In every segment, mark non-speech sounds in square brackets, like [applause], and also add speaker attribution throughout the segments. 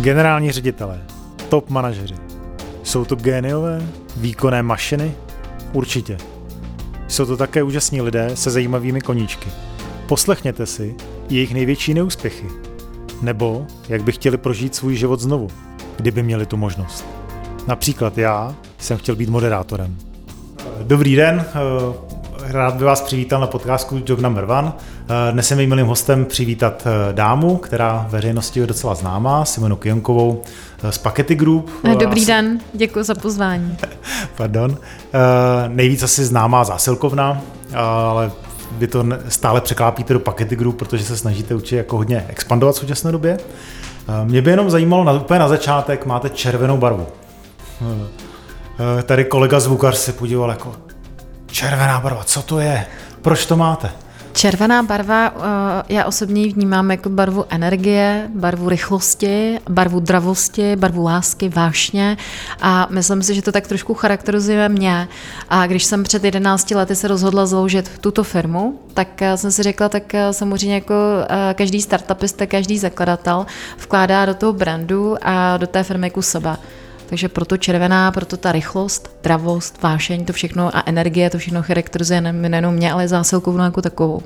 Speaker 1: Generální ředitelé, top manažeři. Jsou to géniové, výkonné mašiny? Určitě. Jsou to také úžasní lidé se zajímavými koníčky. Poslechněte si jejich největší neúspěchy. Nebo jak by chtěli prožít svůj život znovu, kdyby měli tu možnost. Například já jsem chtěl být moderátorem. Dobrý den, eh, rád bych vás přivítal na podcastu Job Number One. Eh, dnes jsem milým hostem přivítat eh, dámu, která veřejnosti je docela známá, Simonu Kionkovou z Pakety Group.
Speaker 2: Dobrý den, děkuji za pozvání. [laughs]
Speaker 1: Pardon. Nejvíc asi známá zásilkovna, ale vy to stále překlápíte do Pakety Group, protože se snažíte určitě jako hodně expandovat v současné době. Mě by jenom zajímalo, na, úplně na začátek máte červenou barvu. Tady kolega zvukař se podíval jako červená barva, co to je? Proč to máte?
Speaker 2: Červená barva, eh, já osobně ji vnímám jako barvu energie, barvu rychlosti, barvu dravosti, barvu lásky, vášně a myslím si, že to tak trošku charakterizuje mě. A když jsem před 11 lety se rozhodla založit tuto firmu, tak eh, jsem si řekla, tak eh, samozřejmě jako každý startupista, každý zakladatel vkládá do toho brandu a do té firmy kus sebe. Takže proto červená, proto ta rychlost, dravost, vášeň, to všechno a energie, to všechno charakterizuje nejenom mě, ale zásilkovnu jako takovou.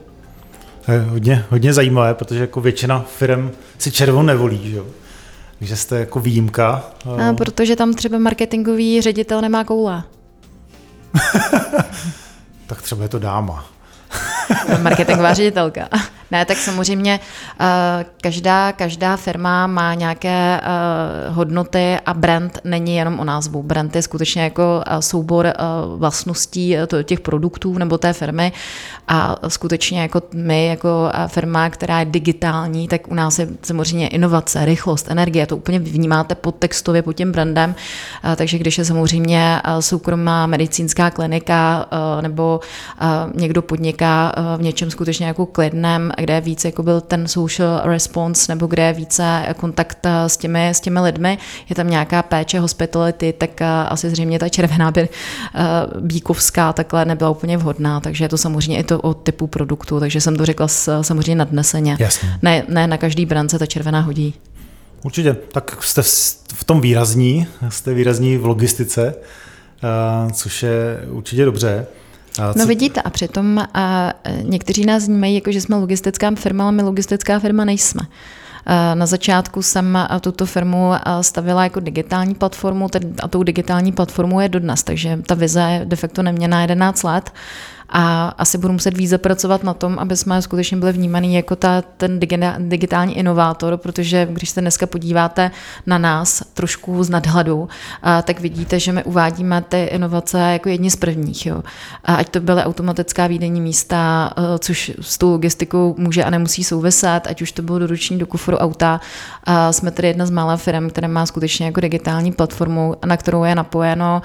Speaker 1: Hodně, hodně zajímavé, protože jako většina firm si červenou nevolí, že jo? Takže jste jako výjimka.
Speaker 2: A protože tam třeba marketingový ředitel nemá koule. [laughs]
Speaker 1: tak třeba je to dáma.
Speaker 2: Marketingová ředitelka. [laughs] Ne, tak samozřejmě eh, každá, každá firma má nějaké eh, hodnoty a brand není jenom o názvu. Brand je skutečně jako eh, soubor vlastností těch produktů nebo té firmy a skutečně jako my jako firma, která je digitální, tak u nás je samozřejmě inovace, rychlost, energie, to úplně vnímáte podtextově pod tím brandem, takže když je samozřejmě soukromá medicínská klinika nebo někdo podniká v něčem skutečně jako klidném, kde je více jako byl ten social response nebo kde je více kontakt eh, s těmi, s těmi lidmi, je tam nějaká péče, hospitality, tak eh, asi zřejmě ta červená by, eh, bíkovská takhle nebyla úplně vhodná, takže je to samozřejmě i to o typu produktu, takže jsem to řekla samozřejmě nadneseně.
Speaker 1: Jasně.
Speaker 2: Ne, ne na každý brance ta červená hodí.
Speaker 1: Určitě, tak jste v tom výrazní, jste výrazní v logistice, což je určitě dobře.
Speaker 2: A no vidíte, a přitom a někteří nás vnímají jako, že jsme logistická firma, ale my logistická firma nejsme. Na začátku jsem tuto firmu stavila jako digitální platformu a tou digitální platformou je dodnes, takže ta vize je de facto neměná 11 let a asi budu muset víc zapracovat na tom, aby jsme skutečně byli vnímaný jako ta, ten digitální inovátor, protože když se dneska podíváte na nás trošku z nadhledu, tak vidíte, že my uvádíme ty inovace jako jedni z prvních. Jo. A ať to byly automatická výdení místa, což s tou logistikou může a nemusí souviset, ať už to bylo doruční do kufru auta. Jsme tedy jedna z mála firm, která má skutečně jako digitální platformu, na kterou je napojeno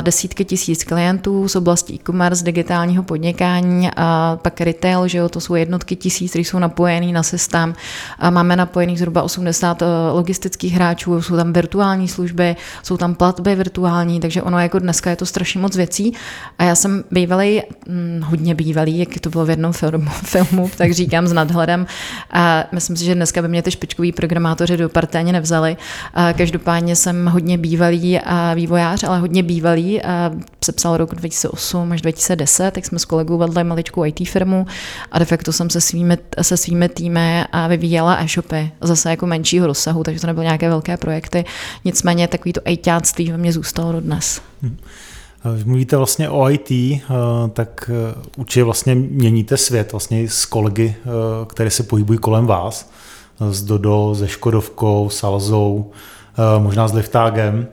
Speaker 2: desítky tisíc klientů z oblasti e-commerce, digitálního podnikání, a pak retail, že jo, to jsou jednotky tisíc, které jsou napojený na systém. A máme napojených zhruba 80 eh, logistických hráčů, jsou tam virtuální služby, jsou tam platby virtuální, takže ono jako dneska je to strašně moc věcí. A já jsem bývalý, hm, hodně bývalý, jak to bylo v jednom filmu, [laughs] filmu tak říkám s nadhledem. A myslím si, že dneska by mě ty špičkoví programátoři do party ani nevzali. A každopádně jsem hodně bývalý a vývojář, ale hodně bývalý. A sepsal rok 2008 až 2010, tak s kolegou vedli maličkou IT firmu a de facto jsem se svými, se svými týmy a vyvíjela e-shopy, zase jako menšího rozsahu, takže to nebyly nějaké velké projekty. Nicméně takový to ITáctví ve mě zůstalo do dnes. Hmm.
Speaker 1: Mluvíte vlastně o IT, eh, tak eh, určitě vlastně měníte svět vlastně s kolegy, eh, které se pohybují kolem vás, s Dodo, se Škodovkou, s Alzou, možná s Liftágem.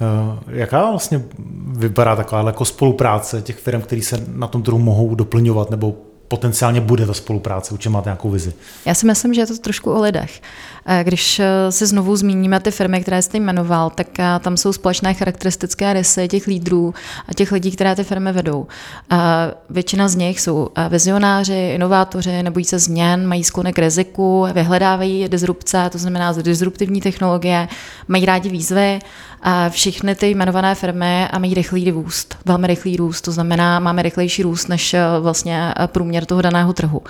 Speaker 1: Eh, jaká vlastně vypadá taková jako spolupráce těch firm, které se na tom trhu mohou doplňovat nebo potenciálně bude ta spolupráce? Určitě máte nějakou vizi.
Speaker 2: Já si myslím, že je to trošku o lidech. Eh, když eh, se znovu zmíníme ty firmy, které jste jmenoval, tak tam jsou společné charakteristické rysy těch lídrů a těch lidí, které ty firmy vedou. Většina z nich jsou vizionáři, inovátoři, nebojí se změn, mají sklonek k riziku, vyhledávají disrupce, to znamená disruptivní technologie, mají rádi výzvy A všechny ty jmenované firmy mají rychlý růst, velmi rychlý růst, to znamená, máme rychlejší růst než vlastně průměr toho daného trhu.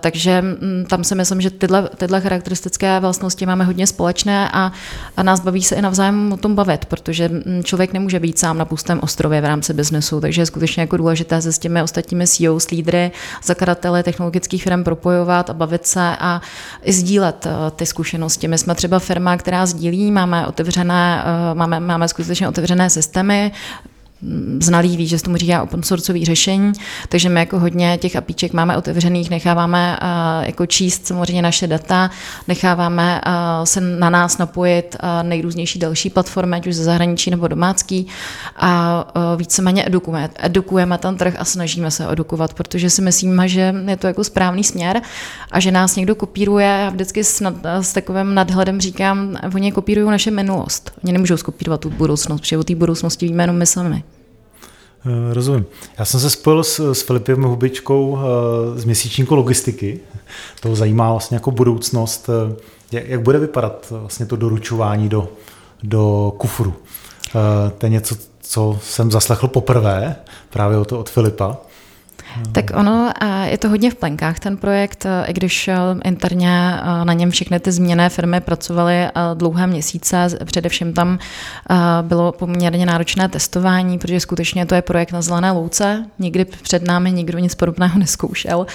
Speaker 2: Takže mm, tam si myslím, že tyhle, tyhle charakteristické vlastnosti máme hodně společné a, a nás baví se i navzájem o tom bavit, protože mm, člověk nemůže být sám na pustém ostrově v rámci biznesu, takže je skutečně jako důležité se s těmi ostatními CEO, s lídry, zakladateli technologických firm propojovat a bavit se a i sdílet eh, ty zkušenosti. My jsme třeba firma, která sdílí, máme otevřené, eh, máme, máme skutečně otevřené systémy, znalý ví, že se tomu říká open sourceový řešení, takže my jako hodně těch apíček máme otevřených, necháváme uh, jako číst samozřejmě naše data, necháváme uh, se na nás napojit uh, nejrůznější další platformy, ať už ze zahraničí nebo domácký a víceméně edukujeme, edukujeme ten trh a snažíme se edukovat, protože si myslíme, že je to jako správný směr a že nás někdo kopíruje. Já vždycky s, nad, s takovým nadhledem říkám, oni kopírují naše minulost. Oni nemůžou skopírovat tu budoucnost, protože o té budoucnosti víme jenom my sami.
Speaker 1: Eh, rozumím. Já jsem se spojil s, s Filipem Hubičkou eh, z měsíčníku logistiky. To zajímá vlastně jako budoucnost. Eh, jak, jak bude vypadat vlastně to doručování do, do kufru? To je něco, co jsem zaslechl poprvé právě od, od Filipa.
Speaker 2: Tak ono je to hodně v plenkách ten projekt, i když e, interně e, na něm všechny ty změné firmy pracovaly e, dlouhé měsíce, především tam bylo poměrně náročné testování, protože skutečně to je projekt na zelené louce, nikdy před námi nikdo nic podobného neskoušel,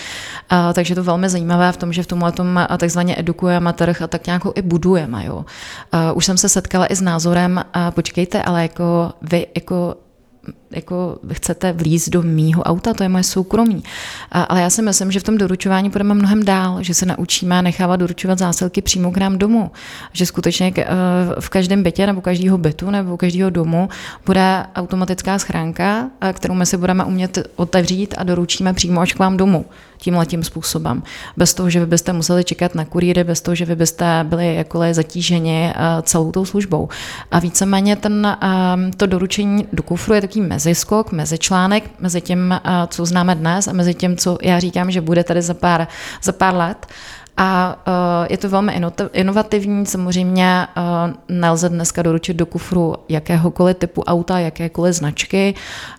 Speaker 2: takže to velmi zajímavé v tom, že v tomhle tom takzvaně edukujeme trh a tak nějak i budujeme. Jo. Už jsem se setkala i s názorem, počkejte, ale jako vy jako jako chcete vlízt do mýho auta, to je moje soukromí. A, ale já si myslím, že v tom doručování půjdeme mnohem dál, že se naučíme nechávat doručovat zásilky přímo k nám domů. Že skutečně eh, v každém bytě nebo každého bytu nebo každého domu bude automatická schránka, eh, kterou my si budeme umět otevřít a doručíme přímo až k vám domů tímhletím způsobem. Bez toho, že vy byste museli čekat na kurýry, bez toho, že vy byste byli jakkoliv zatíženi eh, celou tou službou. A víceméně ten, to doručení do kufru je takový meziskok, mezičlánek mezi tím, co známe dnes a mezi tím, co já říkám, že bude tady za pár, za pár let. A uh, je to velmi inovativní, samozřejmě uh, nelze dneska doručit do kufru jakéhokoliv typu auta, jakékoliv značky.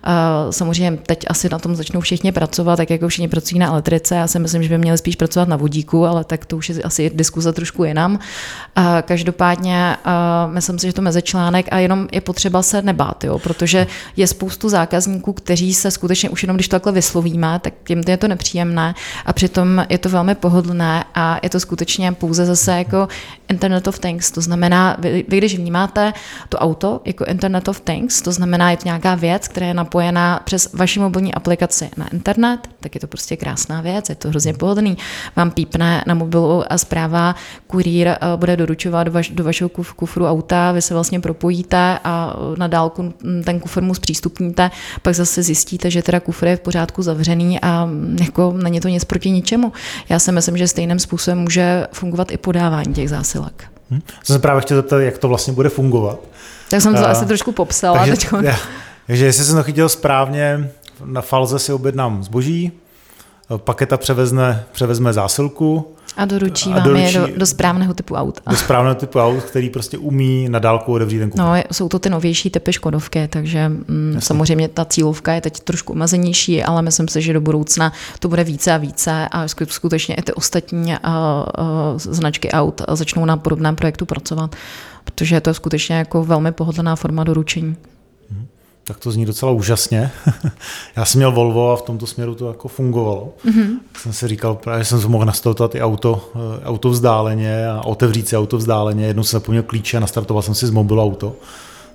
Speaker 2: Uh, samozřejmě teď asi na tom začnou všichni pracovat, tak jako všichni pracují na elektrice. Já si myslím, že by měli spíš pracovat na vodíku, ale tak to už je asi diskuze trošku jinam. Každopádně myslím si, že to mezičlánek a jenom je potřeba se nebát, jo, protože je spoustu zákazníků, kteří se skutečně už jenom, když to takhle vyslovíme, tak tím je to nepříjemné a přitom je to velmi pohodlné a je to skutečně pouze zase jako Internet of Things. To znamená, vy, vy když vnímáte to auto jako Internet of Things, to znamená, je to nějaká věc, která je napojená přes vaši mobilní aplikaci na internet, tak je to prostě krásná věc, je to hrozně pohodlný. Vám pípne na mobilu a zpráva, kurýr eh, bude doručovat do, vaš, do vašeho kuf, kufru auta, vy se vlastně propojíte a na dálku ten kufr mu zpřístupníte, pak zase zjistíte, že teda kufr je v pořádku zavřený a jako není to nic proti ničemu. Já si myslím, že stejným způsobem způsobem může fungovat i podávání těch zásilek.
Speaker 1: Hmm. Jsem se právě chtěl zeptat, jak to vlastně bude fungovat.
Speaker 2: Tak jsem to uh, asi trošku popsala.
Speaker 1: Takže, teďko. [laughs] takže jestli jsem to chytil správně, na Falze si objednám zboží, paketa převezme, převezme zásilku,
Speaker 2: a doručí vám a doručí, je do, do správného typu aut.
Speaker 1: Do správného typu aut, který prostě umí na dálku otevřít ten
Speaker 2: kupec. No, jsou to ty novější typy Škodovky, takže mm, samozřejmě ta cílovka je teď trošku omezenější, ale myslím si, že do budoucna to bude více a více a skutečně i ty ostatní uh, uh, značky aut začnou na podobném projektu pracovat, protože to je skutečně jako velmi pohodlná forma doručení.
Speaker 1: Tak to zní docela úžasně. [laughs] Já jsem měl Volvo a v tomto směru to jako fungovalo. Mm-hmm. Jsem si říkal, právě jsem si mohl nastartovat i auto, eh, auto vzdáleně a otevřít si auto vzdáleně. Jednou jsem zapomněl klíče a nastartoval jsem si z mobilu auto.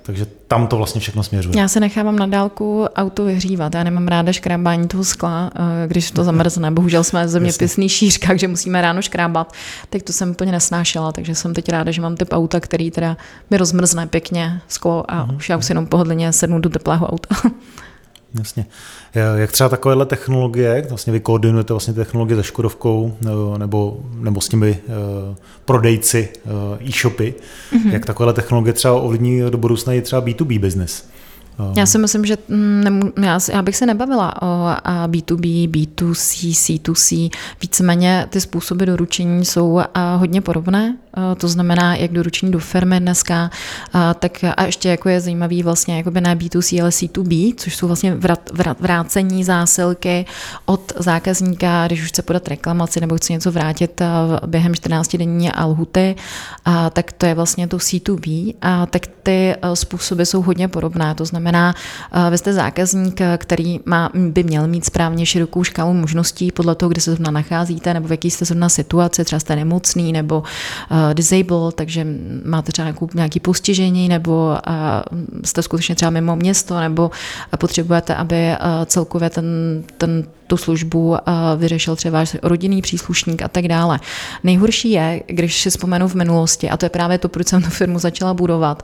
Speaker 1: Takže tam to vlastně všechno směřuje.
Speaker 2: Já se nechávám na dálku auto vyhřívat. Já nemám ráda škrábání toho skla, eh, když to zamrzne. Bohužel jsme zeměpisný šířka, že musíme ráno škrábat. Tak to jsem úplně nesnášela, takže jsem teď ráda, že mám typ auta, který teda mi rozmrzne pěkně sklo a uh-huh. už já už jenom pohodlně sednu do teplého auta. [laughs]
Speaker 1: Jasně. Jak třeba takovéhle technologie, vlastně vy koordinujete vlastně technologie se Škodovkou nebo, nebo s těmi uh, prodejci uh, e-shopy, mm-hmm. jak takovéhle technologie třeba ovlivní do budoucna i třeba B2B business?
Speaker 2: Já si myslím, že mm, nemů, já, já bych se nebavila o B2B, B2C, C2C. Víceméně ty způsoby doručení jsou hodně podobné to znamená jak doručení do firmy dneska, tak a ještě jako je zajímavý vlastně jakoby ne B2C, ale C2B, což jsou vlastně vrat, vrat, vrácení zásilky od zákazníka, když už chce podat reklamaci nebo chce něco vrátit během 14 denní lhuty, tak to je vlastně to C2B a tak ty způsoby jsou hodně podobné. To znamená, vy jste zákazník, který má, by měl mít správně širokou škálu možností podle toho, kde se zrovna nacházíte, nebo v jaký jste zrovna situaci, třeba jste nemocný nebo disabled, takže máte třeba nějakou, nějaký postižení, nebo uh, jste skutečně třeba mimo město, nebo potřebujete, aby celkově ten, ten tu službu vyřešil třeba váš rodinný příslušník a tak dále. Nejhorší je, když si vzpomenu v minulosti, a to je právě to, proč jsem tu firmu začala budovat,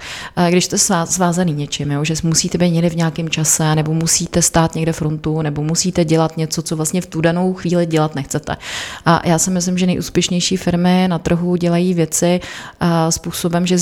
Speaker 2: když jste svázaný něčím, jo, že musíte být někde v nějakém čase, nebo musíte stát někde frontu, nebo musíte dělat něco, co vlastně v tu danou chvíli dělat nechcete. A já si myslím, že nejúspěšnější firmy na trhu dělají věci způsobem, že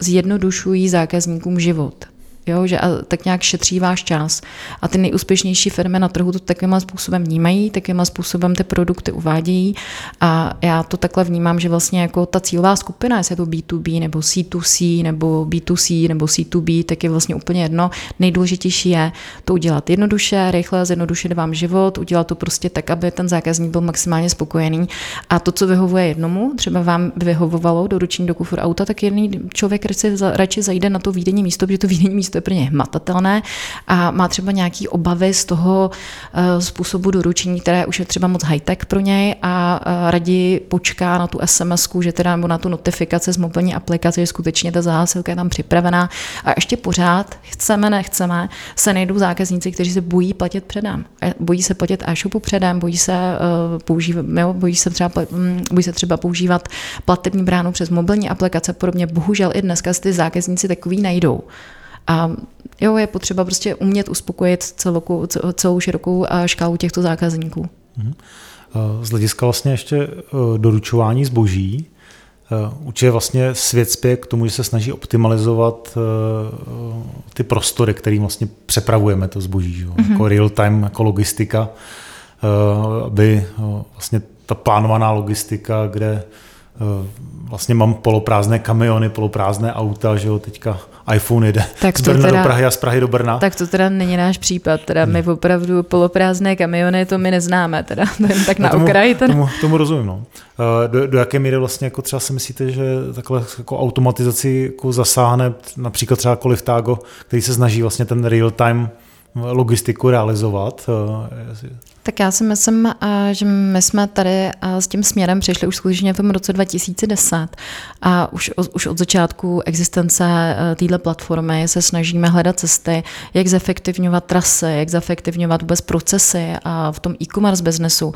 Speaker 2: zjednodušují zákazníkům život jo, že a tak nějak šetří váš čas. A ty nejúspěšnější firmy na trhu to takovým způsobem vnímají, takovým způsobem ty produkty uvádějí a já to takhle vnímám, že vlastně jako ta cílová skupina, jestli je to B2B nebo C2C nebo B2C nebo C2B, tak je vlastně úplně jedno. Nejdůležitější je to udělat jednoduše, rychle, zjednodušit vám život, udělat to prostě tak, aby ten zákazník byl maximálně spokojený. A to, co vyhovuje jednomu, třeba vám vyhovovalo doručení do kufru auta, tak jiný člověk radši zajde na to výdenní místo, protože to výdenní místo je pro ně hmatatelné a má třeba nějaký obavy z toho uh, způsobu doručení, které už je třeba moc high-tech pro něj a uh, raději počká na tu sms že teda nebo na tu notifikaci z mobilní aplikace, že skutečně ta zásilka je tam připravená a ještě pořád, chceme, nechceme, se nejdou zákazníci, kteří se bojí platit předem. Bojí se platit e-shopu předem, bojí se, uh, používat, jo, bojí se třeba, um, bojí se třeba používat platební bránu přes mobilní aplikace, podobně. Bohužel i dneska ty zákazníci takový najdou. A jo, je potřeba prostě umět uspokojit celou, celou širokou škálu těchto zákazníků. Mhm.
Speaker 1: Z hlediska vlastně ještě e, doručování zboží, e, Určitě vlastně svět spěje k tomu, že se snaží optimalizovat ty prostory, kterým vlastně přepravujeme to zboží. Že? Mm-hmm. Jako real-time, jako logistika, aby vlastně ta plánovaná logistika, kde vlastně mám poloprázdné kamiony, poloprázdné auta, že jo, teďka iPhone jede tak z Brna teda, do Prahy a z Prahy do Brna.
Speaker 2: Tak to teda není náš případ, teda my hmm. opravdu poloprázdné kamiony, to my neznáme, teda to jen tak no na tomu, okraji.
Speaker 1: Teda. Tomu, tomu rozumím, no. Eh, do, do jaké míry vlastně jako třeba si myslíte, že takhle jako automatizaci jako zasáhne například třeba Koliftago, který se snaží vlastně ten real-time logistiku realizovat?
Speaker 2: Tak já si myslím, eh, že my jsme tady eh, s tím směrem přišli už skutečně v tom roce 2010 a už, už od začátku existence eh, téhle platformy se snažíme hledat cesty, jak zefektivňovat trasy, jak zefektivňovat vůbec procesy a v tom e-commerce biznesu.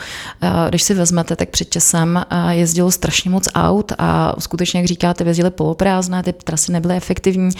Speaker 2: Když si vezmete, tak před časem jezdilo strašně moc aut a skutečně, jak říkáte, jezdily poloprázdné, ty trasy nebyly efektivní,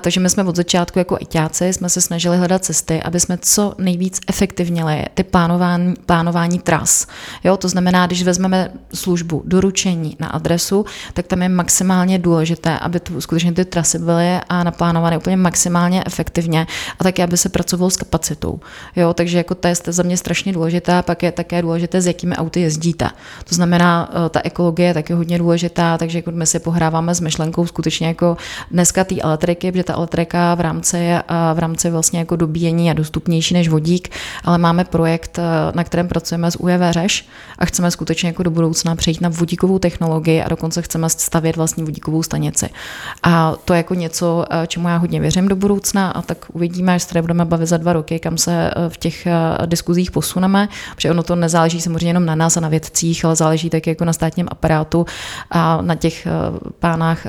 Speaker 2: takže my jsme od začátku jako itáci jsme se snažili hledat cesty, aby jsme co nejvíc efektivněli ty plánování plánování, tras. Jo, to znamená, když vezmeme službu doručení na adresu, tak tam je maximálně důležité, aby to, skutečně ty trasy byly a naplánované úplně maximálně efektivně a také, aby se pracovalo s kapacitou. Jo, takže jako to je za mě strašně důležité a pak je také důležité, s jakými auty jezdíte. To znamená, eh, ta ekologie je taky hodně důležitá, takže jako my si pohráváme s myšlenkou skutečně jako dneska té elektriky, protože ta elektrika v rámci, eh, v rámci vlastně jako dobíjení je dostupnější než vodík, ale máme projekt eh, na kterém pracujeme s UEV Řeš a chceme skutečně jako do budoucna přejít na vodíkovou technologii a dokonce chceme stavět vlastní vodíkovou stanici. A to je jako něco, eh, čemu já hodně věřím do budoucna a tak uvidíme, až se tady budeme bavit za dva roky, kam se eh, v těch eh, diskuzích posuneme, protože ono to nezáleží samozřejmě jenom na nás a na vědcích, ale záleží také jako na státním aparátu a na těch pánách,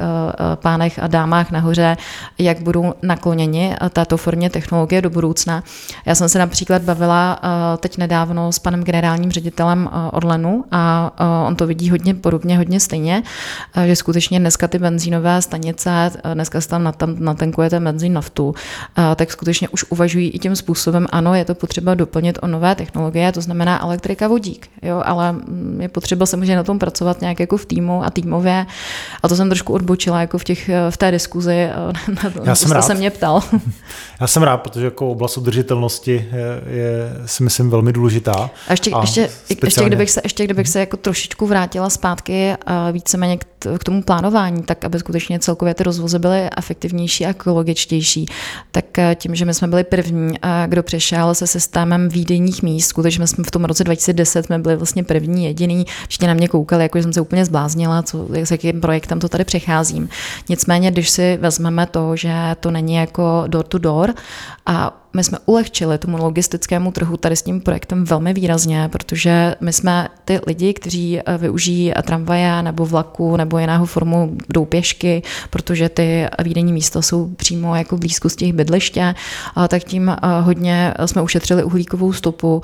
Speaker 2: pánech a dámách nahoře, jak budou nakloněni této formě technologie do budoucna. Já jsem se například bavila teď nedávno nedávno s panem generálním ředitelem eh, Orlenu a eh, on to vidí hodně podobně, hodně stejně, eh, že skutečně dneska ty benzínové stanice, dneska se tam natenkujete benzín naftu, tak skutečně už uvažují i tím způsobem, ano, je to potřeba doplnit o nové technologie, to znamená elektrika, vodík, jo, ale mm, je potřeba samozřejmě na tom pracovat nějak jako v týmu a týmově a to jsem trošku odbočila jako v, těch, v té diskuzi, [laughs] na to, Já jsem rád. se mě ptal. [laughs]
Speaker 1: Já jsem rád, protože jako oblast udržitelnosti je, je si myslím velmi důležitá důležitá.
Speaker 2: A ještě, a ještě, ještě, kdybych se, ještě kdybych se jako trošičku vrátila zpátky a víceméně k k tomu plánování, tak aby skutečně celkově ty rozvozy byly efektivnější a ekologičtější, tak tím, že my jsme byli první, kdo přešel se systémem výdejních míst, skutečně jsme v tom roce 2010 jsme byli vlastně první, jediný, všichni na mě koukali, jako jsem se úplně zbláznila, co, s jakým projektem to tady přecházím. Nicméně, když si vezmeme to, že to není jako door to door a my jsme ulehčili tomu logistickému trhu tady s tím projektem velmi výrazně, protože my jsme ty lidi, kteří eh, využijí tramvaje nebo vlaku nebo jiného formu jdou pěšky, protože ty výdenní místa jsou přímo jako blízko z těch bydliště, tak tím hodně jsme ušetřili uhlíkovou stopu,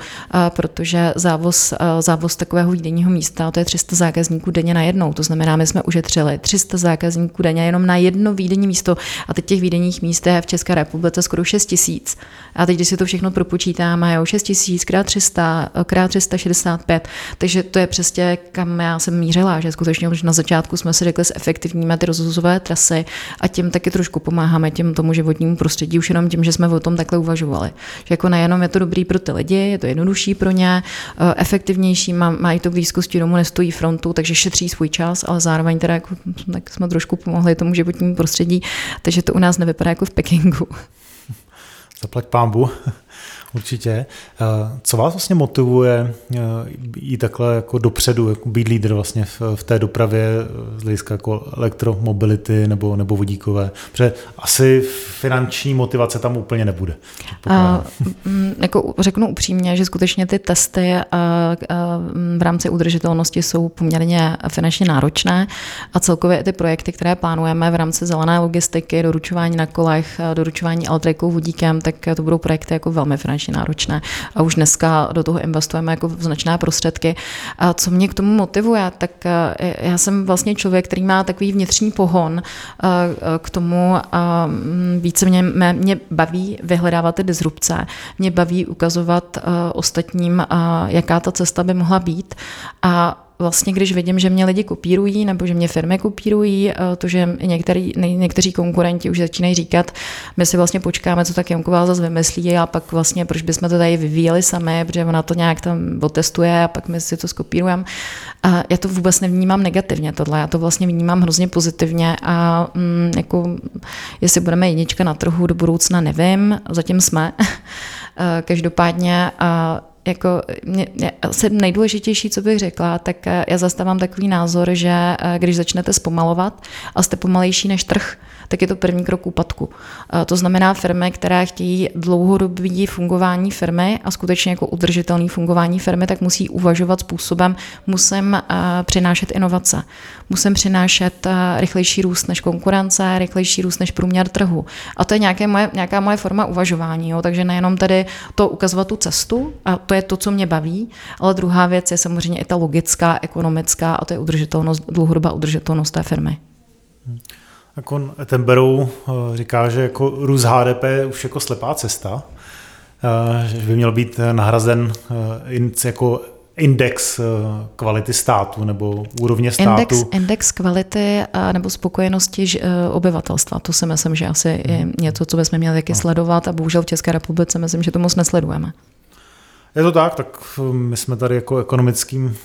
Speaker 2: protože závoz, závoz takového výdenního místa, to je 300 zákazníků denně na jednou, to znamená, my jsme ušetřili 300 zákazníků denně jenom na jedno výdenní místo a teď těch výdenních míst je v České republice skoro 6 tisíc. A teď, když si to všechno propočítáme, jo, 6 tisíc krát 300, krát 365, takže to je přesně, kam já jsem mířila, že skutečně už na začátku jsme si řekli, zefektivníme ty rozvozové trasy a tím taky trošku pomáháme těm tomu životnímu prostředí, už jenom tím, že jsme o tom takhle uvažovali. Že jako nejenom je to dobrý pro ty lidi, je to jednodušší pro ně, eh, efektivnější, mají to blízkosti domů, nestojí frontu, takže šetří svůj čas, ale zároveň teda jako, tak jsme trošku pomohli tomu životnímu prostředí, takže to u nás nevypadá jako v Pekingu.
Speaker 1: Zaplať pámbu. Určitě. Eh, co vás vlastně motivuje eh, jít takhle jako dopředu, jako být lídr vlastně v, té dopravě eh, z hlediska jako elektromobility nebo, nebo vodíkové? Protože asi finanční motivace tam úplně nebude.
Speaker 2: A, jako řeknu upřímně, že skutečně ty testy v rámci udržitelnosti jsou poměrně finančně náročné a celkově ty projekty, které plánujeme v rámci zelené logistiky, doručování na kolech, doručování elektrikou, vodíkem, tak to budou projekty jako velmi finančně finančně náročné. A už dneska do toho investujeme jako značné prostředky. A co mě k tomu motivuje, tak eh, já jsem vlastně člověk, který má takový vnitřní pohon eh, k tomu a mm, více mě, mě baví vyhledávat ty disrupce, mě baví ukazovat eh, ostatním, jaká ta cesta by mohla být. A vlastně, když vidím, že mě lidi kopírují nebo že mě firmy kopírují, eh, to, že některý, někteří konkurenti už začínají říkat, my si vlastně počkáme, co tak Janková zase vymyslí a pak vlastně, proč bychom to tady vyvíjeli sami, protože ona to nějak tam otestuje a pak my si to skopírujeme. A já to vůbec nevnímám negativně tohle, já to vlastně vnímám hrozně pozitivně a mm, jako, jestli budeme jednička na trhu do budoucna, nevím, zatím jsme. [laughs] Eh, každopádně jako mě, asi nejdůležitější, co bych řekla, tak eh, já zastávám takový názor, že eh, když začnete zpomalovat a jste pomalejší než trh, tak je to první krok úpadku. To znamená firmy, které chtějí dlouhodobý fungování firmy a skutečně jako udržitelný fungování firmy, tak musí uvažovat způsobem, musím přinášet inovace, musím přinášet rychlejší růst než konkurence, rychlejší růst než průměr trhu. A to je nějaké moje, nějaká moje forma uvažování. Jo? Takže nejenom tedy to ukazovat tu cestu, a to je to, co mě baví, ale druhá věc je samozřejmě i ta logická, ekonomická a to je udržitelnost, dlouhodobá udržitelnost té firmy.
Speaker 1: Hmm. Jako ten Berou eh, říká, že jako růst HDP je už jako slepá cesta, eh, že by měl být nahrazen eh, jako index kvality státu nebo úrovně státu.
Speaker 2: Index, index kvality a nebo spokojenosti obyvatelstva. To si myslím, že asi je mhm. něco, co bychom měli taky no. sledovat a bohužel v České republice myslím, že to moc nesledujeme.
Speaker 1: Je to tak, tak my jsme tady jako ekonomickým,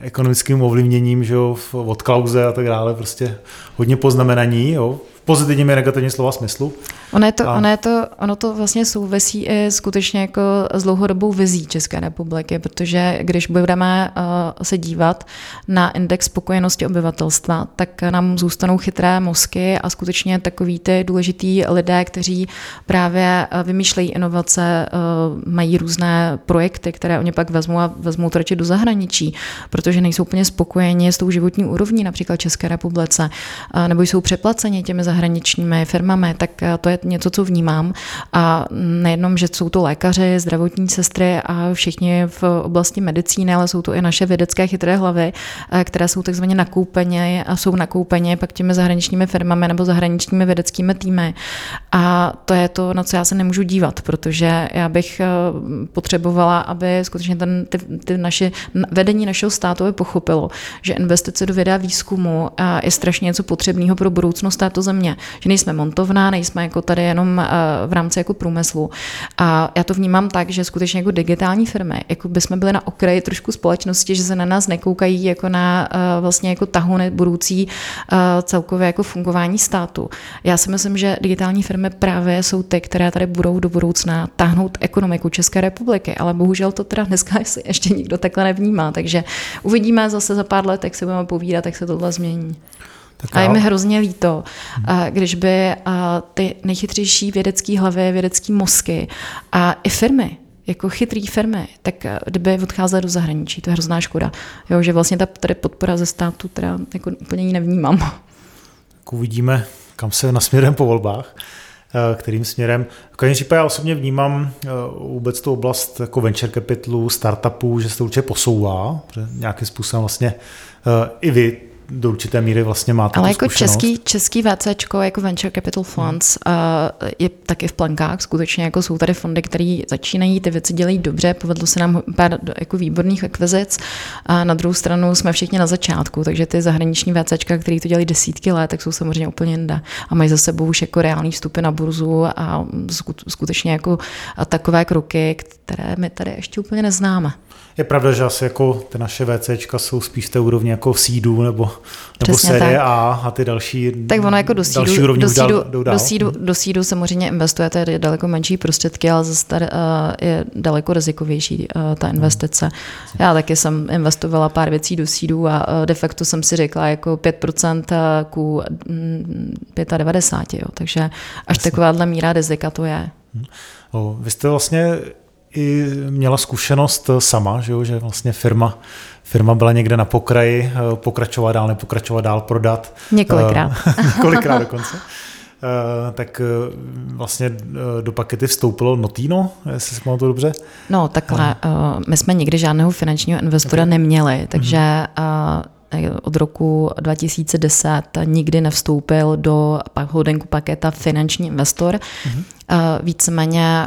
Speaker 1: ekonomickým ovlivněním, že jo, od Klauze a tak dále, prostě hodně poznamenaní, jo, pozitivním i negativním slova smyslu.
Speaker 2: Ono, je to, a... ono, je to, ono to vlastně souvisí i skutečně jako s dlouhodobou vizí České republiky, protože když budeme uh, se dívat na index spokojenosti obyvatelstva, tak nám zůstanou chytré mozky a skutečně takový ty důležitý lidé, kteří právě uh, vymýšlejí inovace, uh, mají různé projekty, které oni pak vezmou a vezmou to do zahraničí, protože nejsou úplně spokojeni s tou životní úrovní například České republice, uh, nebo jsou přeplaceni těmi zahraničními zahraničními firmami, tak eh, to je něco, co vnímám. A nejenom, že jsou to lékaři, zdravotní sestry a všichni v oblasti medicíny, ale jsou to i naše vědecké chytré hlavy, eh, které jsou takzvaně nakoupeně a jsou nakoupeně pak těmi zahraničními firmami nebo zahraničními vědeckými týmy. A to je to, na co já se nemůžu dívat, protože já bych eh, potřebovala, aby skutečně ten, ty, ty naše, vedení našeho státu by pochopilo, že investice do věda výzkumu je strašně něco potřebného pro budoucnost této země mě, že nejsme montovná, nejsme jako tady jenom v rámci jako průmyslu. A já to vnímám tak, že skutečně jako digitální firmy, jako bychom byli na okraji trošku společnosti, že se na nás nekoukají jako na vlastně jako tahuny budoucí celkově jako fungování státu. Já si myslím, že digitální firmy právě jsou ty, které tady budou do budoucna táhnout ekonomiku České republiky, ale bohužel to teda dneska [laughs] ještě nikdo takhle nevnímá, takže uvidíme zase za pár let, jak se budeme povídat, jak se tohle změní. Tak a je mi hrozně líto, když by ty nejchytřejší vědecké hlavy, vědecké mozky a i firmy, jako chytrý firmy, tak kdyby odcházely do zahraničí, to je hrozná škoda. Jo, že vlastně ta tady podpora ze státu teda jako úplně ji nevnímám.
Speaker 1: Tak uvidíme, kam se nasměrujeme po volbách. Eh, kterým směrem. V každém případě já osobně vnímám eh, vůbec tu oblast jako venture capitalu, startupů, že se to určitě posouvá, že nějakým způsobem vlastně eh, i vy do určité míry vlastně máte
Speaker 2: Ale jako český, český VCčko, jako Venture Capital Funds, hmm. je taky v plankách. Skutečně jako jsou tady fondy, které začínají, ty věci dělají dobře, povedlo se nám pár jako výborných akvizic. A na druhou stranu jsme všichni na začátku, takže ty zahraniční VCčka, které to dělají desítky let, tak jsou samozřejmě úplně jinde. A mají za sebou už jako reální vstupy na burzu a skutečně jako takové kroky, které my tady ještě úplně neznáme.
Speaker 1: Je pravda, že asi jako ty naše VCčka jsou spíš v té úrovni jako sídu nebo, nebo série tak. A a ty další
Speaker 2: Tak ono jako do sídu, do sídu, dál, do, do, sídu, do sídu samozřejmě investujete je daleko menší prostředky, ale zase tady, uh, je daleko rizikovější uh, ta investice. Já taky jsem investovala pár věcí do sídu a uh, de facto jsem si řekla jako 5% ku 95, jo, takže až Jasně. takováhle míra rizika to je.
Speaker 1: O, vy jste vlastně i měla zkušenost sama, že, jo, že vlastně firma, firma byla někde na pokraji, eh, pokračovat dál, nepokračovat dál, prodat.
Speaker 2: Několikrát.
Speaker 1: Eh, [laughs] několikrát dokonce. Uh, tak vlastně do pakety vstoupilo Notino, jestli si to dobře.
Speaker 2: No takhle, my jsme nikdy žádného finančního investora okay. neměli, takže mm-hmm. od roku 2010 nikdy nevstoupil do holdingu paketa finanční investor. Mm-hmm. Víceméně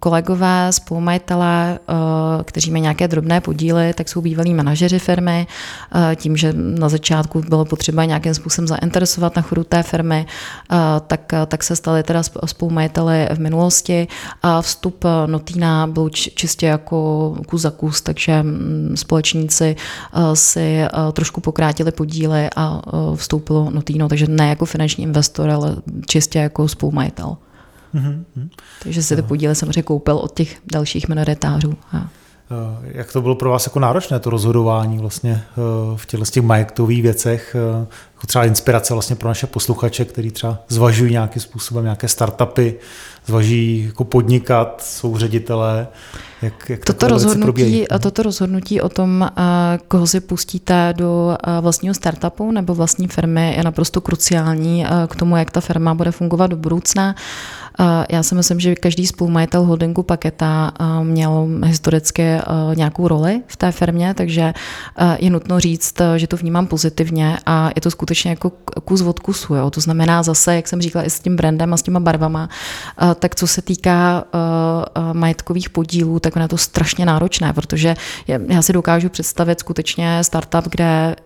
Speaker 2: kolegové, spolumajitelé, eh, kteří mají nějaké drobné podíly, tak jsou bývalí manažeři firmy. Eh, tím, že na začátku bylo potřeba nějakým způsobem zainteresovat na chodu té firmy, eh, tak, tak se stali teda spolumajiteli v minulosti. A vstup Notína byl čistě jako kus za kus, takže mm, společníci si trošku pokrátili podíly a vstoupilo Notino, takže ne jako finanční investor, ale čistě jako spolumajitel. Mm-hmm. Takže si ty podíly samozřejmě koupil od těch dalších minoritářů. A...
Speaker 1: Eh, jak to bylo pro vás jako náročné, to rozhodování vlastně eh, v těchto těch majetkových věcech, eh, jako třeba inspirace vlastně pro naše posluchače, kteří třeba zvažují nějakým způsobem nějaké startupy, zvažují jako podnikat, jsou ředitelé, jak, jak
Speaker 2: toto, rozhodnutí, toto rozhodnutí o tom, koho si pustíte do vlastního startupu nebo vlastní firmy, je naprosto kruciální k tomu, jak ta firma bude fungovat do budoucna. Já si myslím, že každý spolumajitel holdingu Paketa měl historicky nějakou roli v té firmě, takže je nutno říct, že to vnímám pozitivně a je to skutečně jako kus od kusu. Jo. To znamená zase, jak jsem říkala, i s tím brandem a s těma barvama, tak co se týká majetkových podílů, tak je to strašně náročné, protože já si dokážu představit skutečně startup, kde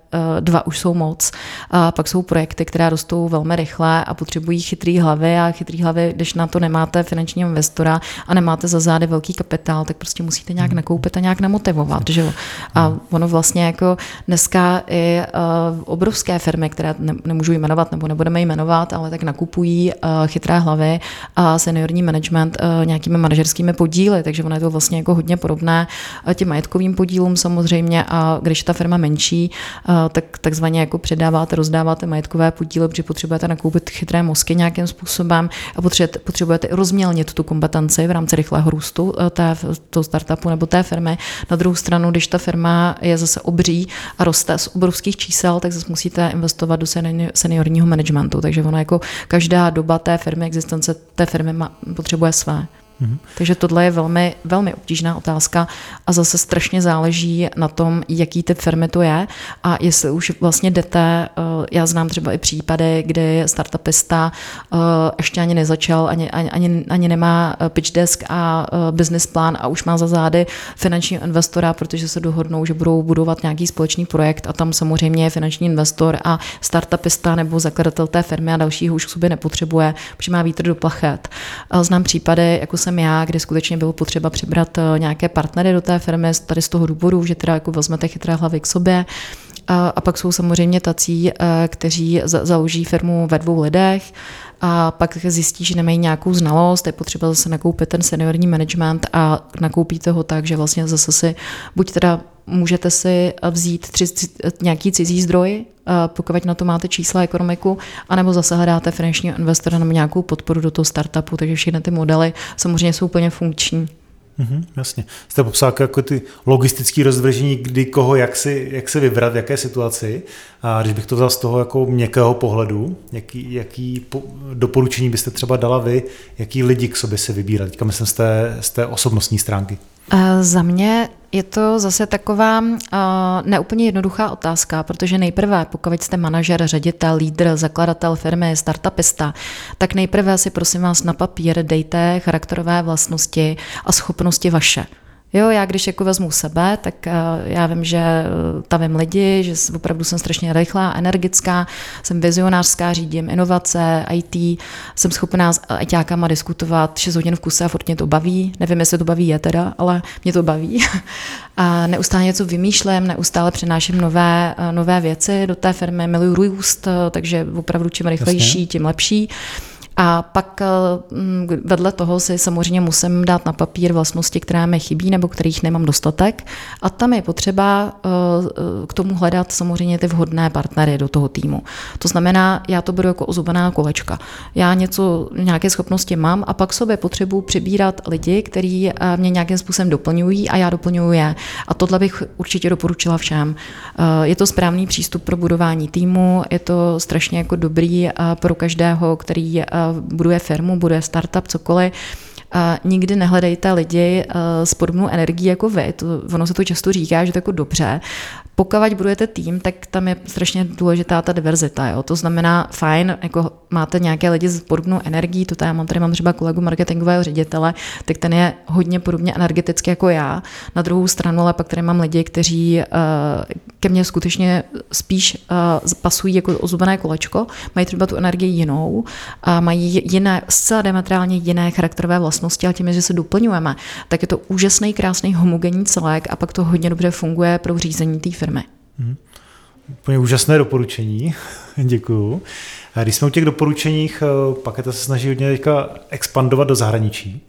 Speaker 2: dva už jsou moc. A pak jsou projekty, které rostou velmi rychle a potřebují chytrý hlavy a chytrý hlavy, když na to nemáte finančního investora a nemáte za zády velký kapitál, tak prostě musíte nějak hmm. nakoupit a nějak namotivovat. Že? A hmm. ono vlastně jako dneska i uh, obrovské firmy, které ne, nemůžu jmenovat nebo nebudeme jmenovat, ale tak nakupují uh, chytré hlavy a seniorní management uh, nějakými manažerskými podíly, takže ono je to vlastně jako hodně podobné těm majetkovým podílům samozřejmě a když ta firma menší, uh, tak takzvaně jako předáváte, rozdáváte majetkové podíly, protože potřebujete nakoupit chytré mozky nějakým způsobem a potřebujete, potřebujete rozmělnit tu kompetenci v rámci rychlého růstu eh, té, toho startupu nebo té firmy. Na druhou stranu, když ta firma je zase obří a roste z obrovských čísel, tak zase musíte investovat do seniorního managementu. Takže ono jako každá doba té firmy, existence té firmy má, potřebuje své. Mm-hmm. Takže tohle je velmi, velmi obtížná otázka a zase strašně záleží na tom, jaký typ firmy to je a jestli už vlastně jdete, eh, já znám třeba i případy, kdy startupista eh, ještě ani nezačal, ani, ani, ani, ani nemá eh, pitch desk a business plán a už má za zády finančního investora, protože se dohodnou, že budou budovat nějaký společný projekt a tam samozřejmě je finanční investor a startupista nebo zakladatel té firmy a dalšího už k sobě nepotřebuje, protože má vítr do plachet. Znám případy, jako jsem já, kdy skutečně bylo potřeba přibrat nějaké partnery do té firmy tady z toho důvodu, že teda jako vezmete chytré hlavy k sobě, a, a pak jsou samozřejmě tací, eh, kteří založí firmu ve dvou lidech a pak zjistí, že nemají nějakou znalost, je potřeba zase nakoupit ten seniorní management a nakoupíte ho tak, že vlastně zase si buď teda můžete si vzít tři, nějaký cizí zdroj, eh, pokud na to máte čísla ekonomiku, anebo zase hledáte finančního investora nebo nějakou podporu do toho startupu, takže všechny ty modely samozřejmě jsou úplně funkční.
Speaker 1: Mm-hmm, jasně. Jste popsal jako ty logistické rozvržení, kdy koho, jak si, jak se vybrat, v jaké situaci. A když bych to vzal z toho jako měkkého pohledu, jaký, jaký po, doporučení byste třeba dala vy, jaký lidi k sobě se vybírat, teďka myslím z té, z té osobnostní stránky?
Speaker 2: Za mě je to zase taková uh, neúplně jednoduchá otázka, protože nejprve, pokud jste manažer, ředitel, lídr, zakladatel firmy, startupista, tak nejprve si prosím vás na papír dejte charakterové vlastnosti a schopnosti vaše. Jo, já když jako vezmu sebe, tak uh, já vím, že uh, tavím lidi, že opravdu jsem strašně rychlá, energická, jsem vizionářská, řídím inovace, IT, jsem schopná s ITákama diskutovat 6 hodin v kuse a furt mě to baví. Nevím, jestli to baví je teda, ale mě to baví. [laughs] a neustále něco vymýšlím, neustále přináším nové, nové věci do té firmy, miluju růst, takže opravdu čím rychlejší, tím lepší. A pak eh, mm, vedle toho si samozřejmě musím dát na papír vlastnosti, které mi chybí nebo kterých nemám dostatek. A tam je potřeba eh, eh, k tomu hledat samozřejmě ty vhodné partnery do toho týmu. To znamená, já to budu jako ozubená kolečka. Já něco, nějaké schopnosti mám a pak sobě potřebuji přibírat lidi, kteří mě nějakým způsobem doplňují a já doplňuji je. A tohle bych určitě doporučila všem. Je to správný přístup pro budování týmu, je to strašně jako dobrý pro každého, který buduje firmu, buduje startup, cokoliv, a nikdy nehledejte lidi s podobnou energií jako vy. To, ono se to často říká, že to jako dobře, pokud budujete tým, tak tam je strašně důležitá ta diverzita. Jo? To znamená, fajn, jako máte nějaké lidi s podobnou energií, to já mám tady mám třeba kolegu marketingového ředitele, tak ten je hodně podobně energetický jako já. Na druhou stranu, ale pak tady mám lidi, kteří ke mně skutečně spíš uh, pasují jako ozubené kolečko, mají třeba tu energii jinou a mají jiné, zcela diametrálně jiné charakterové vlastnosti, ale tím, že se doplňujeme, tak je to úžasný, krásný, homogenní celek a pak to hodně dobře funguje pro řízení té firmy. Hmm.
Speaker 1: Úplně úžasné doporučení, [laughs] děkuju. Když jsme u těch doporučeních, eh, pak se snaží hodně teďka expandovat do zahraničí.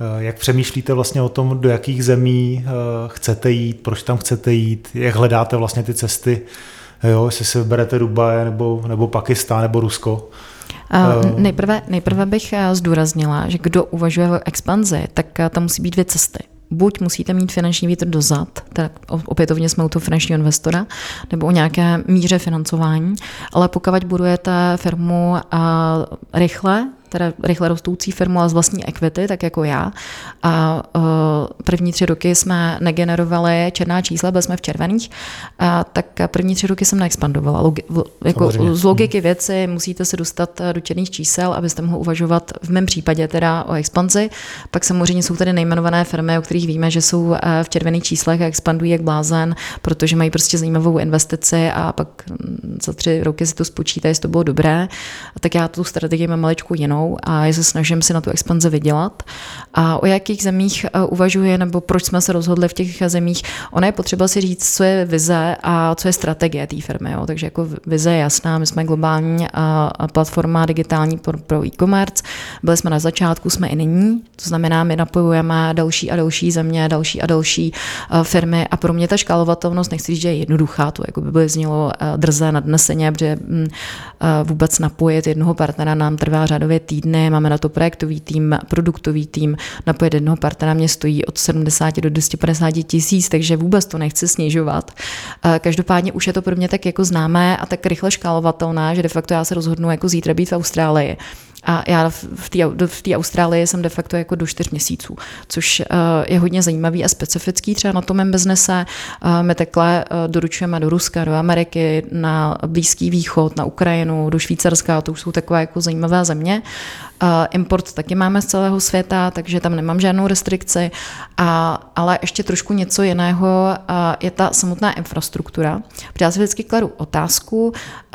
Speaker 1: Eh, jak přemýšlíte vlastně o tom, do jakých zemí eh, chcete jít, proč tam chcete jít, jak hledáte vlastně ty cesty, jo, jestli si vyberete Dubaj nebo, nebo Pakistán nebo Rusko?
Speaker 2: Uh, nejprve, nejprve bych zdůraznila, že kdo uvažuje o expanzi, tak tam musí být dvě cesty buď musíte mít finanční vítr dozad, tak opětovně jsme u toho finančního investora, nebo o nějaké míře financování, ale pokud budujete firmu rychle, teda rychle rostoucí firmu, ale z vlastní equity, tak jako já. A uh, první tři roky jsme negenerovali černá čísla, byli jsme v červených, a tak první tři roky jsem neexpandovala. Logi, jako z logiky věci musíte se dostat do černých čísel, abyste mohli uvažovat v mém případě teda o expanzi. Pak samozřejmě jsou tady nejmenované firmy, o kterých víme, že jsou v červených číslech a expandují jak blázen, protože mají prostě zajímavou investici a pak hm, za tři roky si to spočítají, jestli to bylo dobré. Tak já tu strategii mám maličku jinou stranou a já se snažím si na tu expanzi vydělat. A o jakých zemích eh, uvažuje nebo proč jsme se rozhodli v těch zemích, ono je potřeba si říct, co je vize a co je strategie té firmy. Jo. Takže jako vize je jasná, my jsme globální a platforma digitální pro, e-commerce, byli jsme na začátku, jsme i nyní, to znamená, my napojujeme další a další země, další a další eh, firmy a pro mě ta škálovatelnost, nechci říct, že je jednoduchá, to jako by, by znělo eh, drze nadneseně, protože mm, vůbec napojit jednoho partnera nám trvá řádově týdny máme na to projektový tým, produktový tým, napojit jednoho partnera mě stojí od 70 do 250 tisíc, takže vůbec to nechci snižovat. Každopádně už je to pro mě tak jako známé a tak rychle škálovatelné, že de facto já se rozhodnu jako zítra být v Austrálii A já v té Austrálii jsem de facto jako do čtyř měsíců, což je hodně zajímavý a specifický třeba na tom mém biznese. My takhle doručujeme do Ruska, do Ameriky, na Blízký východ, na Ukrajinu, do Švýcarska, to už jsou takové jako zajímavé země. Import taky máme z celého světa, takže tam nemám žádnou restrikci, a, ale ještě trošku něco jiného je ta samotná infrastruktura. Protože já si vždycky kladu otázku,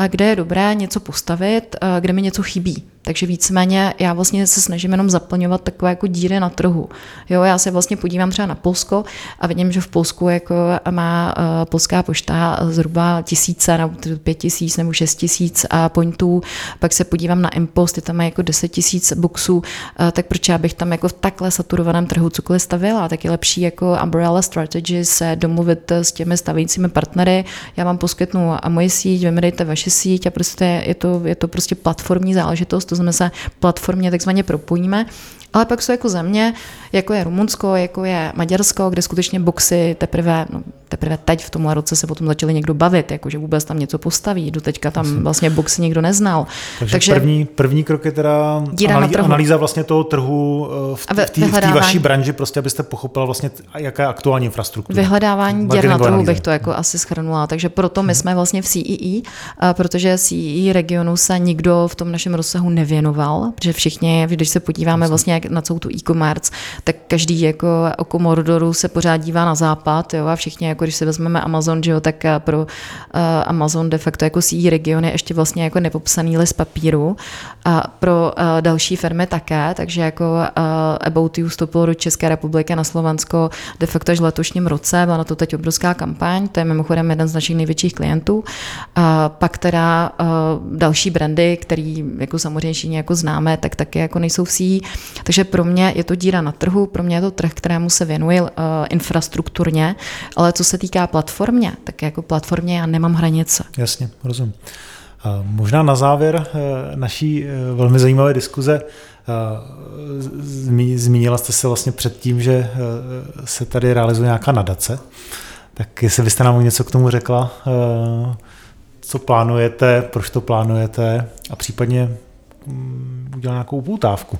Speaker 2: kde je dobré něco postavit, kde mi něco chybí. Takže víceméně já vlastně se snažím jenom zaplňovat takové jako díry na trhu. Jo, já se vlastně podívám třeba na Polsko a vidím, že v Polsku jako má uh, polská pošta zhruba tisíce nebo pět tisíc nebo šest tisíc pointů, pak se podívám na Impost, je tam jako deset tisíc boxů, uh, tak proč já bych tam jako v takhle saturovaném trhu cokoliv stavila, tak je lepší jako umbrella strategy se domluvit s těmi stavícími partnery, já vám poskytnu a moje síť, vy mi dejte vaše síť a prostě je to, je to prostě platformní záležitost, to znamená se platformě takzvaně propojíme. Ale pak jsou jako země, jako je Rumunsko, jako je Maďarsko, kde skutečně boxy teprve, no, teprve teď v tomhle roce se potom začali někdo bavit, jako že vůbec tam něco postaví. Do teďka tam vlastně boxy nikdo neznal.
Speaker 1: Takže, Takže první, první krok je teda analý, analýza vlastně toho trhu eh, v, v té vaší branži, prostě abyste pochopila vlastně, jaká je aktuální infrastruktura.
Speaker 2: Vyhledávání děr na trhu bych to jako asi schrnula. Takže proto my mhm. jsme vlastně v CEE, e, protože CEE e regionu se nikdo v tom našem rozsahu nevěnoval, protože všichni, když se podíváme vlastně na celou tu e-commerce, tak každý jako oko Mordoru se pořád dívá na západ jo, a všichni, jako když si vezmeme Amazon, že jo, tak eh, pro uh, Amazon de facto jako CE region je ještě vlastně jako nepopsaný list papíru. A pro uh, další firmy také, takže jako About You vstoupilo do České republiky na Slovensko de facto až v letošním roce, byla na to teď obrovská kampaň, to je mimochodem jeden z našich největších klientů. Uh, pak teda další brandy, který jako samozřejmě všichni jako známe, tak taky jako nejsou v CE, takže pro mě je to díra na trhu, pro mě je to trh, kterému se věnuji infrastrukturně, ale co se týká platformě, tak jako platformě já nemám hranice.
Speaker 1: Jasně, rozumím. Možná na závěr eh, naší eh, velmi zajímavé diskuze zmínila jste se vlastně před tím, že se tady realizuje nějaká nadace. Tak jestli byste nám něco k tomu řekla, co plánujete, proč to plánujete a případně mm, udělat nějakou poutávku.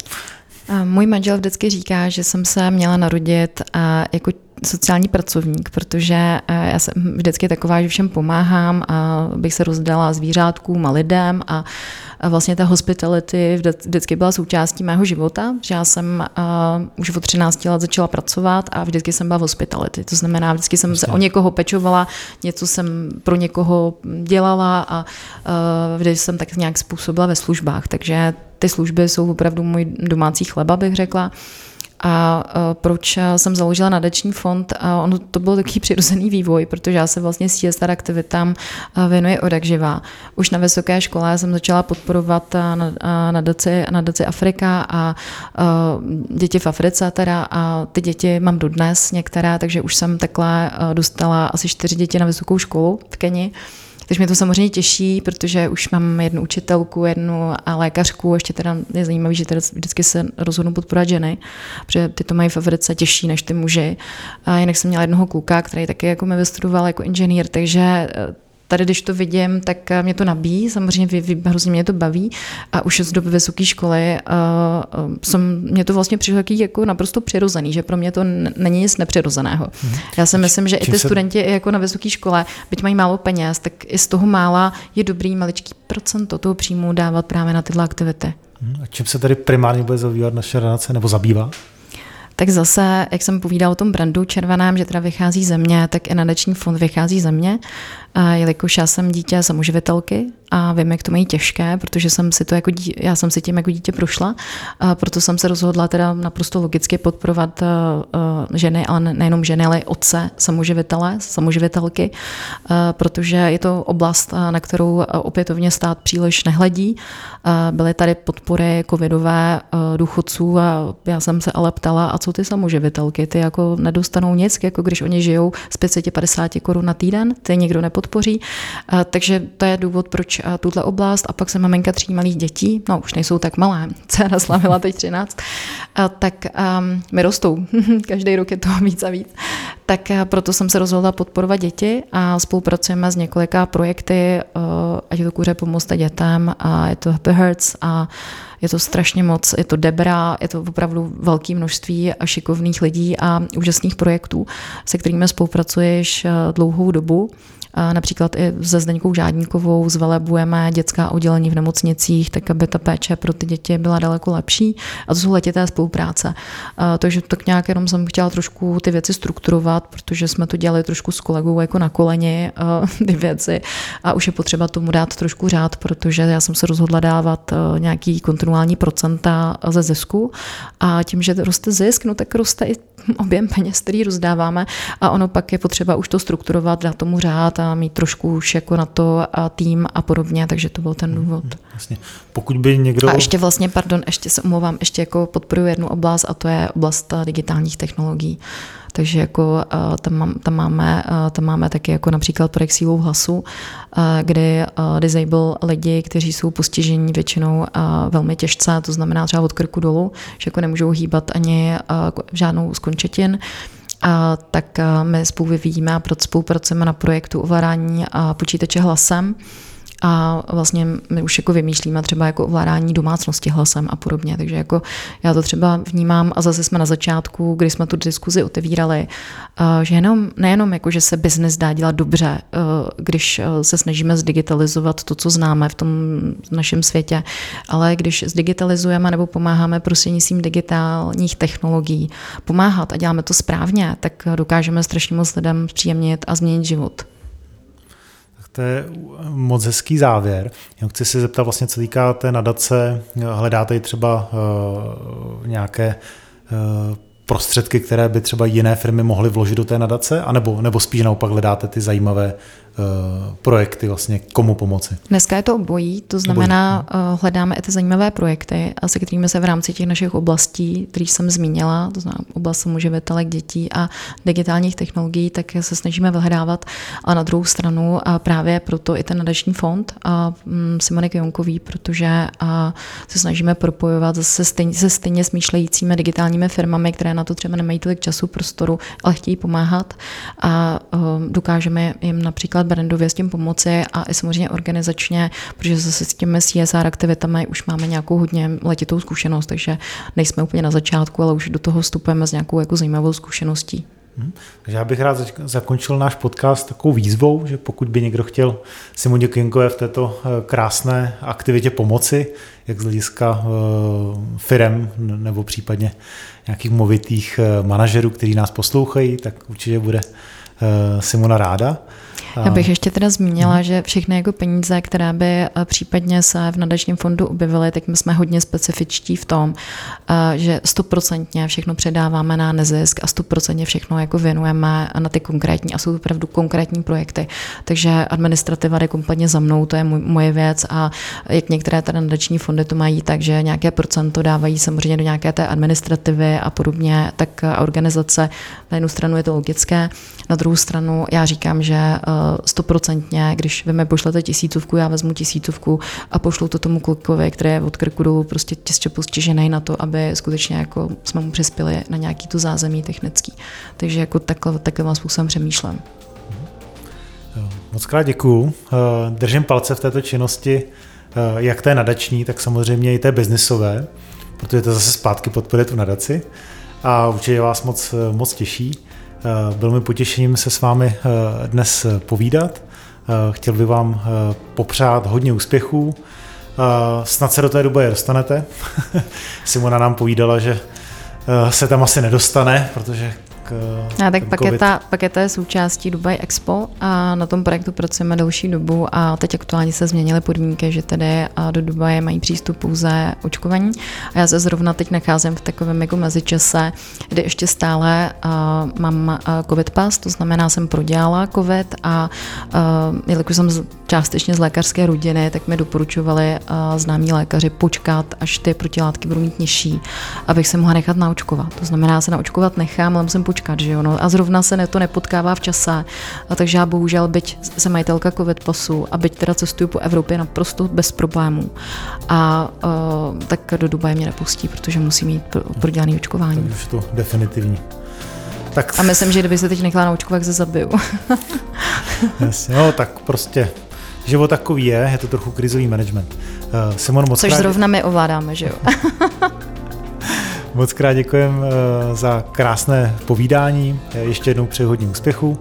Speaker 2: Můj manžel vždycky říká, že jsem se měla narodit jako sociální pracovník, protože já jsem vždycky taková, že všem pomáhám a bych se rozdala zvířátkům a lidem a vlastně ta hospitality vždycky byla součástí mého života, že já jsem uh, už od 13 let začala pracovat a vždycky jsem byla v hospitality. To znamená, vždycky jsem se o někoho pečovala, něco jsem pro někoho dělala a uh, vždycky jsem tak nějak způsobila ve službách. Takže ty služby jsou opravdu můj domácí chleba, bych řekla. A e, proč jsem založila nadační fond? A ono to byl takový přirozený vývoj, protože já se vlastně CSR aktivitám e, věnuji od jak živá. Už na vysoké škole jsem začala podporovat e, nadaci, nadaci Afrika a děti v Africe teda a ty děti mám dodnes některé, takže už jsem takhle dostala asi čtyři děti na vysokou školu v Keni. Takže mě to samozřejmě těší, protože už mám jednu učitelku, jednu a lékařku, ještě teda je zajímavé, že teda vždycky se rozhodnu podporovat ženy, protože ty to mají v Africe těžší než ty muži. A jinak jsem měla jednoho kluka, který taky jako mi vystudoval jako inženýr, takže tady, když to vidím, tak eh, mě to nabíjí, samozřejmě hrozně mě to baví a už z doby vysoké školy uh, jsem, mě to vlastně přišlo jako naprosto přirozený, že pro mě to není nic nepřirozeného. Hmm. Já si myslím, že i ty se... studenti jako na vysoké škole, byť mají málo peněz, tak i z toho mála je dobrý maličký procento toho příjmu dávat právě na tyhle aktivity.
Speaker 1: Hmm. A čím se tady primárně bude zabývat naše relace nebo zabývá?
Speaker 2: Tak zase, jak jsem povídala o tom brandu červeném, že teda vychází země, tak i nadační fond vychází země, a jelikož já jsem dítě samoživitelky a vím, jak to mají těžké, protože jsem si to jako dítě, já jsem si tím jako dítě prošla, a proto jsem se rozhodla teda naprosto logicky podporovat uh, ženy, ale nejenom ženy, ale i otce samoživitele, samoživitelky, uh, protože je to oblast, na kterou opětovně stát příliš nehledí. Byly tady podpory covidové důchodců a já jsem se ale ptala, a co ty samoživitelky, ty jako nedostanou nic, jako když oni žijou z 550 korun na týden, ty nikdo nepodporuje podpoří. Takže to je důvod, proč tuhle oblast. A pak jsem maminka tří malých dětí, no už nejsou tak malé, [laughs] dcera slavila teď 13, tak um, rostou. [laughs] Každý rok je to víc a víc. Tak proto jsem se rozhodla podporovat děti a spolupracujeme s několika projekty, ať je to kuře pomozte dětem, a je to Happy Hearts a Je to strašně moc, je to debra, je to opravdu velké množství šikovných lidí a úžasných projektů, se kterými spolupracuješ eh, dlouhou dobu. Například i se Zdeňkou Žádníkovou zvelebujeme dětská oddělení v nemocnicích, tak aby ta péče pro ty děti byla daleko lepší. A to jsou letité spolupráce. Takže tak nějak jenom jsem chtěla trošku ty věci strukturovat, protože jsme to dělali trošku s kolegou jako na koleni [laughs] ty věci a už je potřeba tomu dát trošku řád, protože já jsem se rozhodla dávat nějaký kontinuální procenta ze zisku a tím, že roste zisk, no tak roste i objem peněz, který rozdáváme a ono pak je potřeba už to strukturovat, dát tomu řád a mít trošku už jako na to a tým a podobně, takže to byl ten důvod.
Speaker 1: Vlastně. Pokud by někdo...
Speaker 2: A ještě vlastně, pardon, ještě se omlouvám, ještě jako podporuji jednu oblast a to je oblast digitálních technologií. Takže jako tam, tam, máme, tam máme taky jako například projekt sílou hlasu, kdy disable lidi, kteří jsou postižení většinou velmi těžce, to znamená třeba od krku dolů, že jako nemůžou hýbat ani žádnou z končetin, a tak my spolu vyvíjíme a spolupracujeme na projektu ovládání počítače hlasem, a vlastně my už jako vymýšlíme třeba jako ovládání domácnosti hlasem a podobně. Takže jako já to třeba vnímám a zase jsme na začátku, kdy jsme tu diskuzi otevírali, že jenom, nejenom jako, že se biznis dá dělat dobře, když se snažíme zdigitalizovat to, co známe v tom našem světě, ale když zdigitalizujeme nebo pomáháme prostřednictvím digitálních technologií pomáhat a děláme to správně, tak dokážeme strašně moc lidem příjemnit a změnit život.
Speaker 1: To je moc hezký závěr. Já chci se zeptat vlastně, co týká té nadace, hledáte i třeba uh, nějaké uh, prostředky, které by třeba jiné firmy mohly vložit do té nadace, anebo, nebo spíš naopak hledáte ty zajímavé projekty, vlastně komu pomoci.
Speaker 2: Dneska je to obojí, to znamená, obojí. Eh, hledáme i ty zajímavé projekty, a se kterými se v rámci těch našich oblastí, které jsem zmínila, to znamená oblast samoživitelek dětí a digitálních technologií, tak se snažíme vyhledávat. A na druhou stranu a právě proto i ten nadační fond a mm, Simony Jonkový, protože a se snažíme propojovat se stejně, se stejně smýšlejícími digitálními firmami, které na to třeba nemají tolik času, prostoru, ale chtějí pomáhat a dokážeme jim například brandově s tím pomoci a i samozřejmě organizačně, protože zase s těmi CSR aktivitami už máme nějakou hodně letitou zkušenost, takže nejsme úplně na začátku, ale už do toho vstupujeme s nějakou jako zajímavou zkušeností.
Speaker 1: Hmm. Takže já bych rád zakončil náš podcast takovou výzvou, že pokud by někdo chtěl Simoně Kinkové v této eh, krásné aktivitě pomoci, jak z hlediska eh, firem nebo případně nějakých movitých eh, manažerů, kteří nás poslouchají, tak určitě bude Simona ráda.
Speaker 2: Já bych ještě teda zmínila, hmm. že všechny jako peníze, které by eh, případně se v nadačním fondu objevily, tak my jsme hodně specifičtí v tom, eh, že stoprocentně všechno předáváme na nezisk a stoprocentně všechno jako věnujeme na ty konkrétní a jsou to opravdu konkrétní projekty. Takže administrativa jde kompletně za mnou, to je moje věc a jak některé teda nadační fondy to mají, takže nějaké procento dávají samozřejmě do nějaké té administrativy a podobně, tak organizace na jednu stranu je to logické, na druhou stranu já říkám, že eh, stoprocentně, když vy mi pošlete tisícovku, já vezmu tisícovku a pošlu to tomu klukovi, který je od krku dolů prostě těžce postižený na to, aby skutečně jako jsme mu přispěli na nějaký tu zázemí technický. Takže jako takhle, takhle způsobem přemýšlím.
Speaker 1: Moc krát děkuju. Eh, držím palce v této činnosti, eh, jak té nadační, tak samozřejmě i té biznisové, protože to zase zpátky podporuje tu nadaci a určitě vás moc, moc těší. Eh, byl mi potěšením se s vámi eh, dnes povídat. Eh, chtěl bych vám popřát hodně úspěchů. Snad se do té doby dostanete. [laughs] Simona nám povídala, že se tam asi nedostane, protože
Speaker 2: a tak paketa, paketa je součástí Dubai Expo a na tom projektu pracujeme delší dobu a teď aktuálně se změnily podmínky, že tedy do Dubaje mají přístup pouze očkovaní a já se zrovna teď nacházím v takovém jako mezičase, kdy ještě stále uh, mám covid pas, to znamená, jsem prodělala covid a jelikož jsem z, částečně z lékařské rodiny, tak mi doporučovali známí lékaři počkat, až ty protilátky budou mít nižší, abych se mohla nechat naočkovat. To znamená, se naočkovat nechám, ale musím počkat počkat, že jo, no, a zrovna se ne, to nepotkává v čase, a takže já bohužel, byť jsem majitelka covid pasu a byť teda cestuju po Evropě naprosto bez problémů a uh, tak do Dubaje mě nepustí, protože musí mít prodělaný očkování.
Speaker 1: Tak už to definitivní.
Speaker 2: Tak... A myslím, že kdyby se teď nechala na očku, jak se zabiju. [laughs]
Speaker 1: Jasně, no tak prostě život takový je, je to trochu krizový management.
Speaker 2: Simon, moc Což krát... zrovna my ovládáme, že jo? [laughs]
Speaker 1: moc krát děkujem za krásné povídání, ještě jednou přeji hodně úspěchu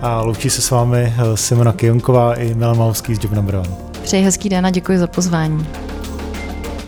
Speaker 1: a loučí se s vámi Simona Kijonková i Milan Malovský z Job Number One.
Speaker 2: Přeji hezký den a děkuji za pozvání.